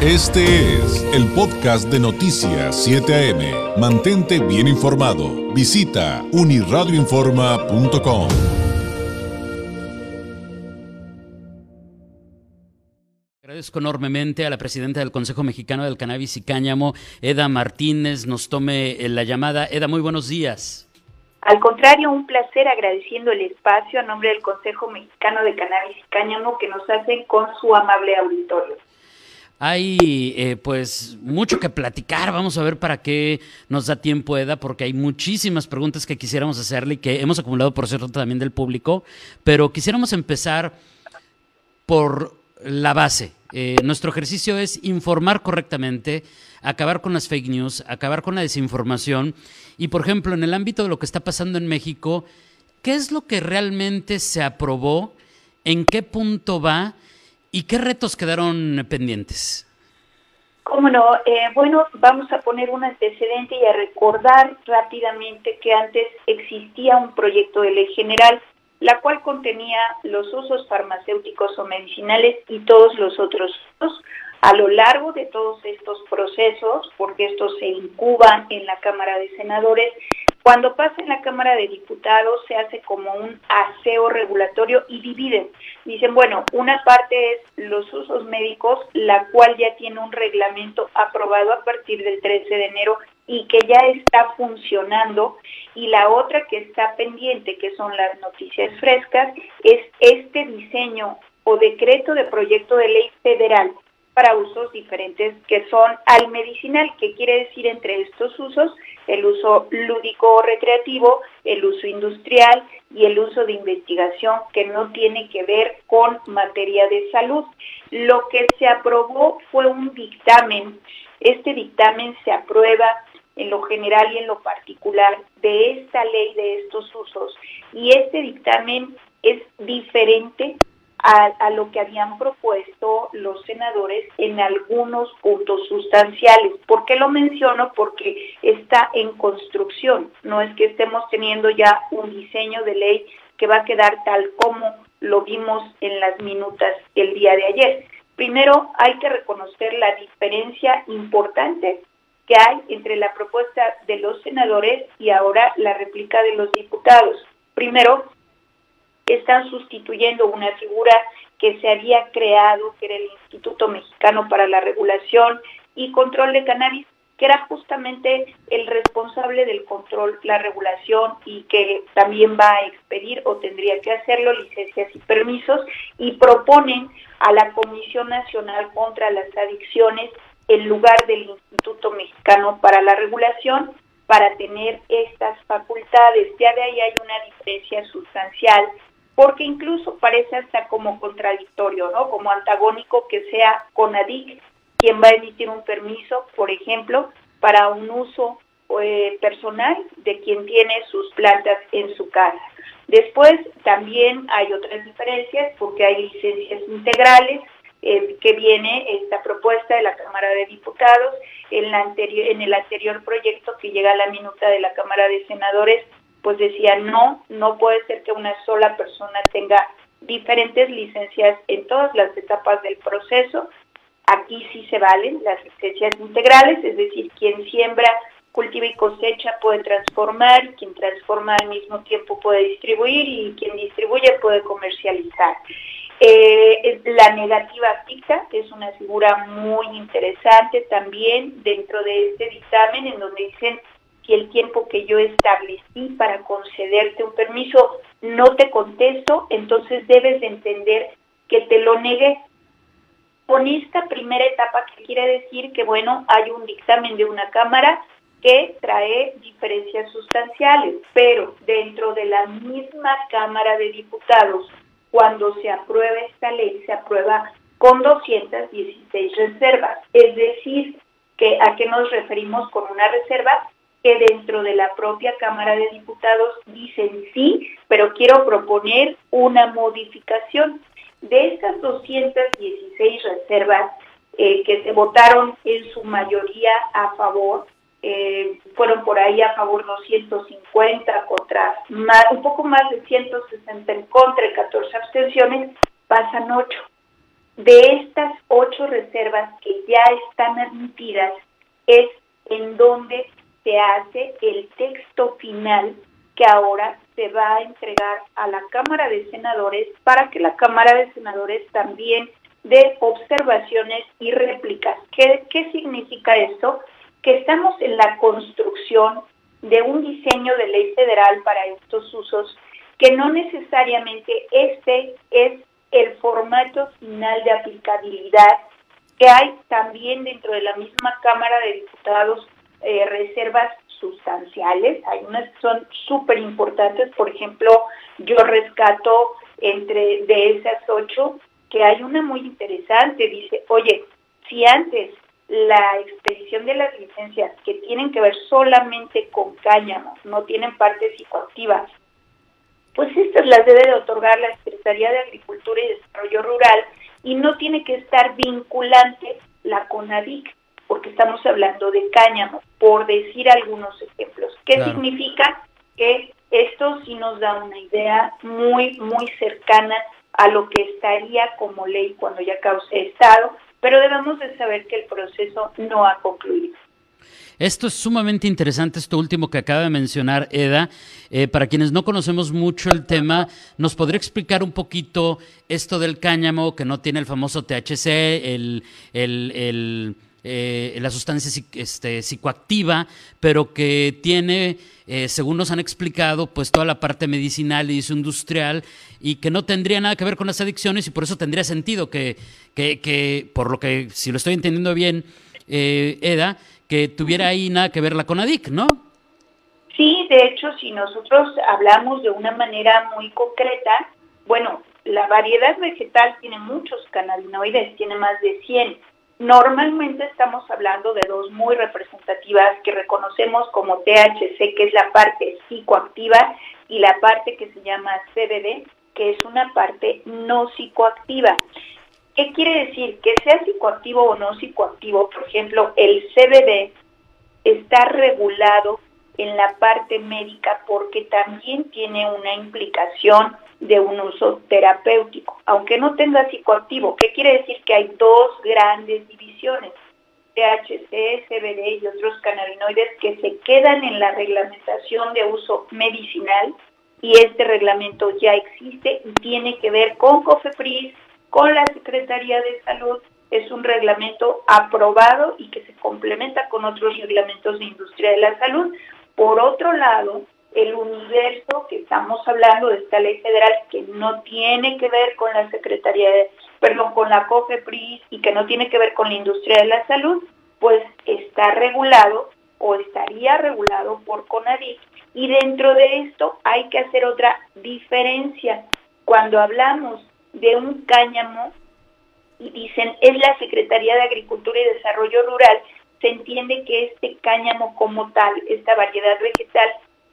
Este es el podcast de Noticias 7 AM. Mantente bien informado. Visita uniradioinforma.com. Agradezco enormemente a la presidenta del Consejo Mexicano del Cannabis y Cáñamo, Eda Martínez, nos tome la llamada. Eda, muy buenos días. Al contrario, un placer agradeciendo el espacio a nombre del Consejo Mexicano de Cannabis y Cáñamo que nos hacen con su amable auditorio. Hay eh, pues mucho que platicar, vamos a ver para qué nos da tiempo Eda, porque hay muchísimas preguntas que quisiéramos hacerle y que hemos acumulado por cierto también del público, pero quisiéramos empezar por la base. Eh, nuestro ejercicio es informar correctamente, acabar con las fake news, acabar con la desinformación y por ejemplo en el ámbito de lo que está pasando en México, ¿qué es lo que realmente se aprobó? ¿En qué punto va? ¿Y qué retos quedaron pendientes? Cómo no, eh, bueno, vamos a poner un antecedente y a recordar rápidamente que antes existía un proyecto de ley general, la cual contenía los usos farmacéuticos o medicinales y todos los otros usos. A lo largo de todos estos procesos, porque estos se incuban en la Cámara de Senadores, cuando pasa en la Cámara de Diputados se hace como un aseo regulatorio y dividen. Dicen, bueno, una parte es los usos médicos, la cual ya tiene un reglamento aprobado a partir del 13 de enero y que ya está funcionando, y la otra que está pendiente, que son las noticias frescas, es este diseño o decreto de proyecto de ley federal para usos diferentes que son al medicinal, que quiere decir entre estos usos el uso lúdico o recreativo, el uso industrial y el uso de investigación que no tiene que ver con materia de salud. Lo que se aprobó fue un dictamen. Este dictamen se aprueba en lo general y en lo particular de esta ley de estos usos y este dictamen es diferente a, lo que habían propuesto los senadores en algunos puntos sustanciales. ¿Por qué lo menciono? Porque está en construcción, no es que estemos teniendo ya un diseño de ley que va a quedar tal como lo vimos en las minutas el día de ayer. Primero, hay que reconocer la diferencia importante que hay entre la propuesta de los senadores y ahora la réplica de los diputados. Primero, están sustituyendo una figura que se había creado, que era el Instituto Mexicano para la Regulación y Control de Cannabis, que era justamente el responsable del control, la regulación y que también va a expedir o tendría que hacerlo licencias y permisos y proponen a la Comisión Nacional contra las Adicciones en lugar del Instituto Mexicano para la Regulación para tener estas facultades. Ya de ahí hay una diferencia sustancial porque incluso parece hasta como contradictorio, ¿no? Como antagónico que sea CONADIC quien va a emitir un permiso, por ejemplo, para un uso eh, personal de quien tiene sus plantas en su casa. Después también hay otras diferencias porque hay licencias integrales eh, que viene esta propuesta de la Cámara de Diputados. En, la en el anterior proyecto que llega a la minuta de la Cámara de Senadores pues decía, no, no puede ser que una sola persona tenga diferentes licencias en todas las etapas del proceso. Aquí sí se valen las licencias integrales, es decir, quien siembra, cultiva y cosecha puede transformar, quien transforma al mismo tiempo puede distribuir y quien distribuye puede comercializar. Eh, la negativa fija es una figura muy interesante también dentro de este dictamen en donde dicen si el tiempo que yo establecí para concederte un permiso no te contesto, entonces debes de entender que te lo negué. Con esta primera etapa, que quiere decir que, bueno, hay un dictamen de una Cámara que trae diferencias sustanciales, pero dentro de la misma Cámara de Diputados, cuando se aprueba esta ley, se aprueba con 216 reservas. Es decir, que ¿a qué nos referimos con una reserva? Que dentro de la propia Cámara de Diputados dicen sí, pero quiero proponer una modificación. De estas 216 reservas eh, que se votaron en su mayoría a favor, eh, fueron por ahí a favor 250 contra un poco más de 160 en contra y 14 abstenciones, pasan 8. de estas ocho reservas que ya están admitidas es en donde se hace el texto final que ahora se va a entregar a la Cámara de Senadores para que la Cámara de Senadores también dé observaciones y réplicas. ¿Qué, qué significa esto? Que estamos en la construcción de un diseño de ley federal para estos usos, que no necesariamente este es el formato final de aplicabilidad, que hay también dentro de la misma Cámara de Diputados eh, reservas sustanciales, hay unas que son súper importantes, por ejemplo, yo rescato entre de esas ocho que hay una muy interesante, dice, oye, si antes la expedición de las licencias que tienen que ver solamente con cáñamo, no tienen parte psicoactiva, pues estas las debe de otorgar la Secretaría de Agricultura y Desarrollo Rural y no tiene que estar vinculante la CONADIC, porque estamos hablando de cáñamo, por decir algunos ejemplos. ¿Qué significa? Que esto sí nos da una idea muy, muy cercana a lo que estaría como ley cuando ya cause Estado, pero debemos de saber que el proceso no ha concluido. Esto es sumamente interesante, esto último que acaba de mencionar Eda. Eh, para quienes no conocemos mucho el tema, ¿nos podría explicar un poquito esto del cáñamo que no tiene el famoso THC, el, el, eh, la sustancia este, psicoactiva, pero que tiene, eh, según nos han explicado, pues toda la parte medicinal y industrial y que no tendría nada que ver con las adicciones y por eso tendría sentido que, que, que por lo que, si lo estoy entendiendo bien, Eda, que tuviera ahí nada que ver la CONADIC, ¿no? Sí, de hecho, si nosotros hablamos de una manera muy concreta, bueno, la variedad vegetal tiene muchos cannabinoides, tiene más de 100. Normalmente estamos hablando de dos muy representativas que reconocemos como THC, que es la parte psicoactiva, y la parte que se llama CBD, que es una parte no psicoactiva. ¿Qué quiere decir? Que sea psicoactivo o no psicoactivo, por ejemplo, el CBD está regulado en la parte médica porque también tiene una implicación de un uso terapéutico, aunque no tenga psicoactivo. ¿Qué quiere decir? Que hay dos grandes divisiones, THC, CBD y otros cannabinoides que se quedan en la reglamentación de uso medicinal y este reglamento ya existe y tiene que ver con COFEPRIS, con la Secretaría de Salud. Es un reglamento aprobado y que se complementa con otros reglamentos de industria de la salud. Por otro lado, el universo que estamos hablando de esta ley federal que no tiene que ver con la Secretaría de, perdón, con la COFEPRIS y que no tiene que ver con la industria de la salud, pues está regulado o estaría regulado por CONADIC y dentro de esto hay que hacer otra diferencia. Cuando hablamos de un cáñamo y dicen es la Secretaría de Agricultura y Desarrollo Rural, se entiende que este cáñamo como tal, esta variedad vegetal,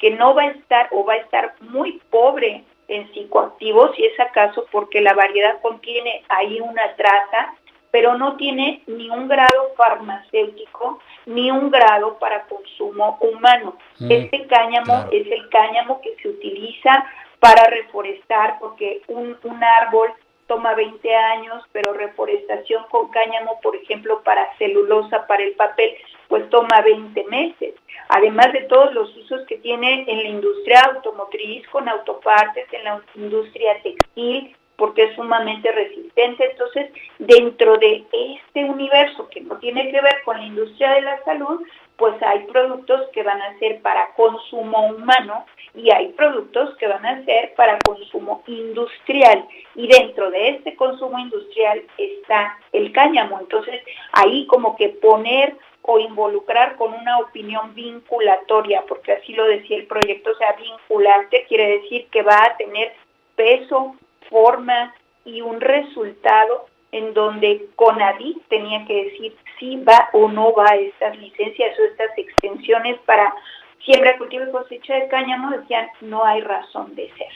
que no va a estar o va a estar muy pobre en psicoactivos, si es acaso porque la variedad contiene ahí una traza, pero no tiene ni un grado farmacéutico ni un grado para consumo humano. Mm, este cáñamo es el cáñamo que se utiliza para reforestar, porque un, un árbol toma 20 años, pero reforestación con cáñamo, por ejemplo, para celulosa, para el papel, pues toma 20 meses. Además de todos los usos que tiene en la industria automotriz, con autopartes, en la industria textil, porque es sumamente resistente. Entonces, dentro de este universo que no tiene que ver con la industria de la salud, pues hay productos que van a ser para consumo humano y hay productos que van a ser para consumo industrial. Y dentro de este consumo industrial está el cáñamo. Entonces, ahí como que poner o involucrar con una opinión vinculatoria, porque así lo decía el proyecto, o sea, vinculante quiere decir que va a tener peso, forma y un resultado en donde CONADI tenía que decir si va o no va a estas licencias o estas extensiones para siembra, cultivo y cosecha de cáñamo, decían no hay razón de ser.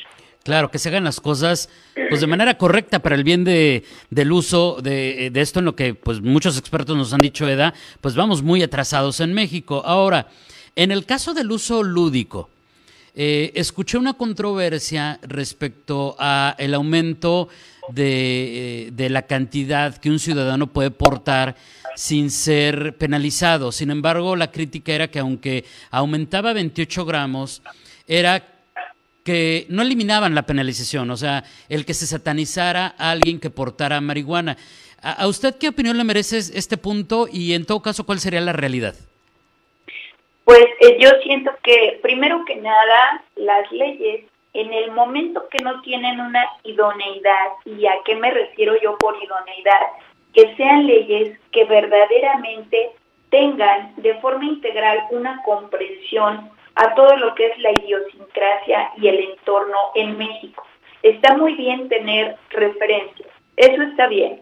Claro, que se hagan las cosas pues de manera correcta para el bien de, del uso de, de, esto en lo que pues muchos expertos nos han dicho, Eda, pues vamos muy atrasados en México. Ahora, en el caso del uso lúdico, eh, escuché una controversia respecto a el aumento de, de la cantidad que un ciudadano puede portar sin ser penalizado. Sin embargo, la crítica era que aunque aumentaba 28 gramos, era que no eliminaban la penalización, o sea, el que se satanizara a alguien que portara marihuana. ¿A, usted qué opinión le merece este punto y en todo caso cuál sería la realidad? Pues eh, yo siento que primero que nada las leyes en el momento que no tienen una idoneidad, ¿y a qué me refiero yo por idoneidad? Que sean leyes que verdaderamente tengan de forma integral una comprensión a todo lo que es la idiosincrasia y el entorno en México. Está muy bien tener referencias, eso está bien,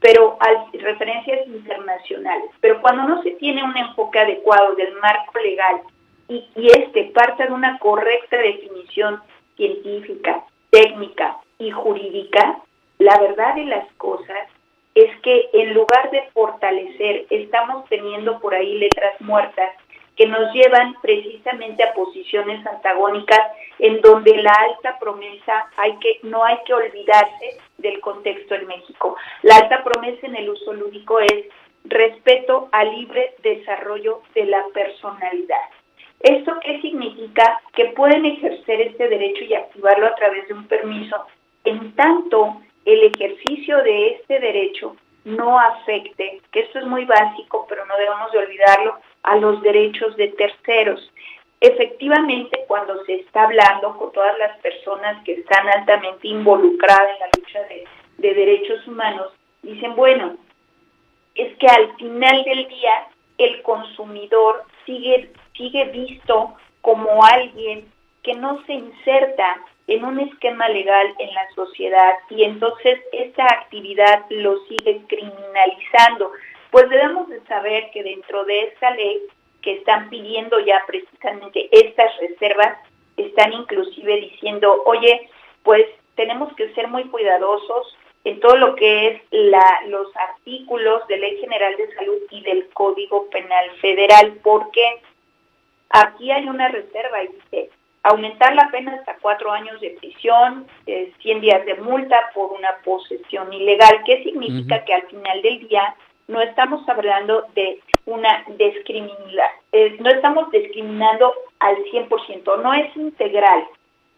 pero hay referencias internacionales. Pero cuando no se tiene un enfoque adecuado del marco legal y, este parta de una correcta definición científica, técnica y jurídica, la verdad de las cosas es que en lugar de fortalecer, estamos teniendo por ahí letras muertas que nos llevan precisamente a posiciones antagónicas en donde la alta promesa hay que no hay que olvidarse del contexto en México. La alta promesa en el uso lúdico es respeto al libre desarrollo de la personalidad. ¿Esto qué significa? Que pueden ejercer este derecho y activarlo a través de un permiso, en tanto el ejercicio de este derecho no afecte, que esto es muy básico, pero no debemos de olvidarlo, a los derechos de terceros. Efectivamente, cuando se está hablando con todas las personas que están altamente involucradas en la lucha de, derechos humanos, dicen, bueno, es que al final del día el consumidor sigue, sigue visto como alguien que no se inserta en un esquema legal en la sociedad y entonces esta actividad lo sigue criminalizando. Pues debemos de saber que dentro de esta ley que están pidiendo ya precisamente estas reservas, están inclusive diciendo, oye, pues tenemos que ser muy cuidadosos en todo lo que es la, los artículos de Ley General de Salud y del Código Penal Federal, porque aquí hay una reserva y dice, aumentar la pena hasta cuatro años de prisión, 100 eh, días de multa por una posesión ilegal. ¿Qué significa? Que al final del día no estamos hablando de una discriminación, eh, no estamos discriminando al 100%, no es integral.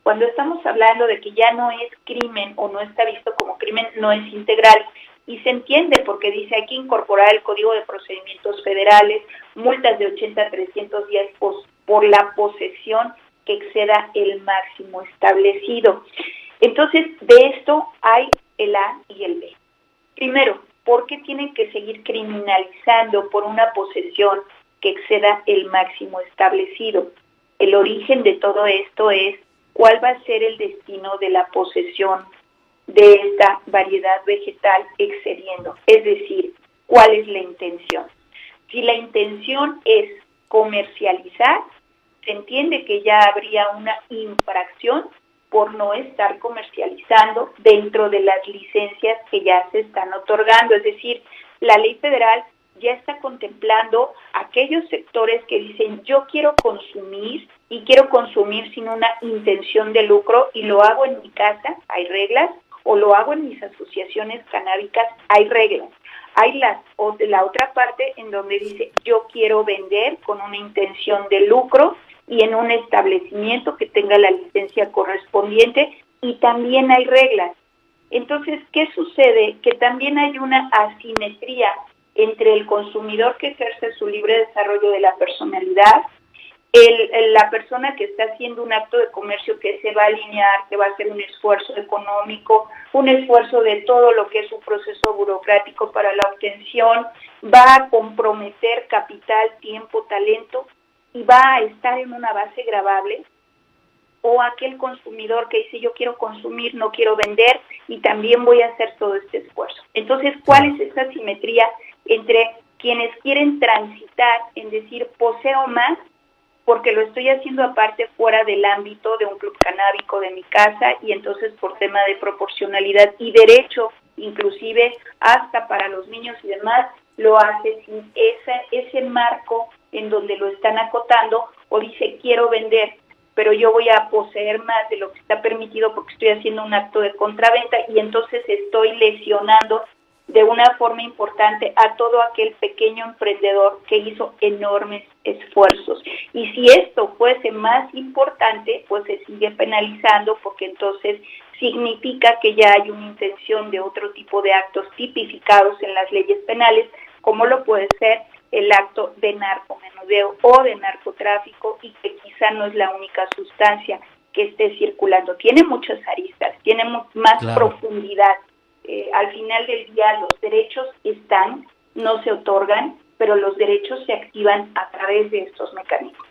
Cuando estamos hablando de que ya no es crimen o no está visto como crimen, no es integral. Y se entiende porque dice hay que incorporar el Código de Procedimientos Federales, multas de 80 a 300 días por la posesión que exceda el máximo establecido. Entonces, de esto hay el A y el B. Primero, ¿por qué tienen que seguir criminalizando por una posesión que exceda el máximo establecido? El origen de todo esto es cuál va a ser el destino de la posesión de esta variedad vegetal excediendo, es decir, cuál es la intención. Si la intención es comercializar, se entiende que ya habría una infracción por no estar comercializando dentro de las licencias que ya se están otorgando. Es decir, la ley federal ya está contemplando aquellos sectores que dicen yo quiero consumir y quiero consumir sin una intención de lucro y lo hago en mi casa, hay reglas, o lo hago en mis asociaciones canábicas, hay reglas. Hay la, la otra parte en donde dice yo quiero vender con una intención de lucro y en un establecimiento que tenga la licencia correspondiente y también hay reglas. Entonces, ¿qué sucede? Que también hay una asimetría entre el consumidor que ejerce su libre desarrollo de la personalidad, el, la persona que está haciendo un acto de comercio que se va a alinear, que va a hacer un esfuerzo económico, un esfuerzo de todo lo que es un proceso burocrático para la obtención, va a comprometer capital, tiempo, talento y va a estar en una base grabable o aquel consumidor que dice yo quiero consumir, no quiero vender y también voy a hacer todo este esfuerzo. Entonces, ¿cuál es esa simetría entre quienes quieren transitar en decir poseo más porque lo estoy haciendo aparte fuera del ámbito de un club canábico de mi casa y entonces por tema de proporcionalidad y derecho, inclusive hasta para los niños y demás, lo hace sin ese, ese marco en donde lo están acotando o dice quiero vender. pero yo voy a poseer más de lo que está permitido porque estoy haciendo un acto de contraventa y entonces estoy lesionando de una forma importante a todo aquel pequeño emprendedor que hizo enormes esfuerzos. Y si esto fuese más importante, pues se sigue penalizando porque entonces significa que ya hay una intención de otro tipo de actos tipificados en las leyes penales, como lo puede ser el acto de narcomenudeo o de narcotráfico y que quizá no es la única sustancia que esté circulando. Tiene muchas aristas, tiene más profundidad. Eh, al final del día los derechos están, no se otorgan, pero los derechos se activan a través de estos mecanismos.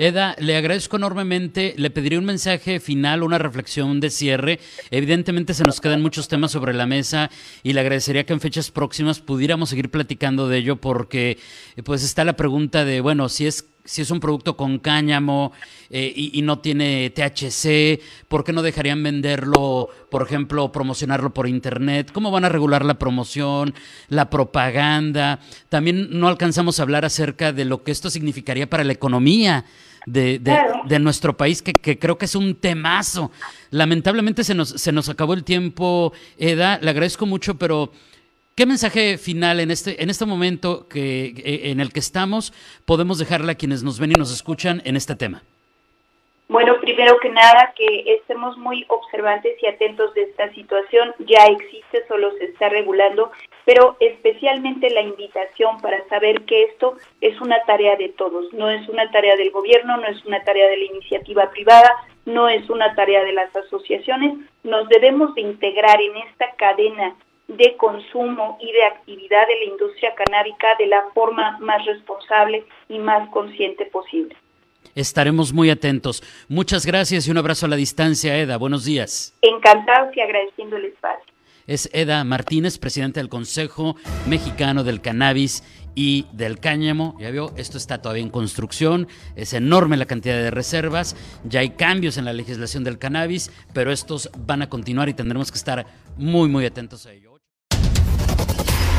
Eda, le agradezco enormemente. Le pediría un mensaje final, una reflexión de cierre. Evidentemente se nos quedan muchos temas sobre la mesa y le agradecería que en fechas próximas pudiéramos seguir platicando de ello porque pues está la pregunta de, bueno, si es si es un producto con cáñamo eh, y, no tiene THC, ¿por qué no dejarían venderlo, por ejemplo, promocionarlo por internet? ¿Cómo van a regular la promoción, la propaganda? También no alcanzamos a hablar acerca de lo que esto significaría para la economía de, de, nuestro país, que, que, creo que es un temazo. Lamentablemente se nos, se nos acabó el tiempo, Eda, le agradezco mucho, pero ¿Qué mensaje final en este, en este momento que, en el que estamos podemos dejarle a quienes nos ven y nos escuchan en este tema? Bueno, primero que nada, que estemos muy observantes y atentos de esta situación. Ya existe, solo se está regulando, pero especialmente la invitación para saber que esto es una tarea de todos, no es una tarea del gobierno, no es una tarea de la iniciativa privada, no es una tarea de las asociaciones. Nos debemos de integrar en esta cadena de consumo y de actividad de la industria canábica de la forma más responsable y más consciente posible. Estaremos muy atentos. Muchas gracias y un abrazo a la distancia, Eda. Buenos días. Encantados y agradeciendo el espacio. Es Eda Martínez, presidente del Consejo Mexicano del Cannabis y del cáñamo. Ya vio, esto está todavía en construcción, es enorme la cantidad de reservas, ya hay cambios en la legislación del cannabis, pero estos van a continuar y tendremos que estar muy, muy atentos a ello.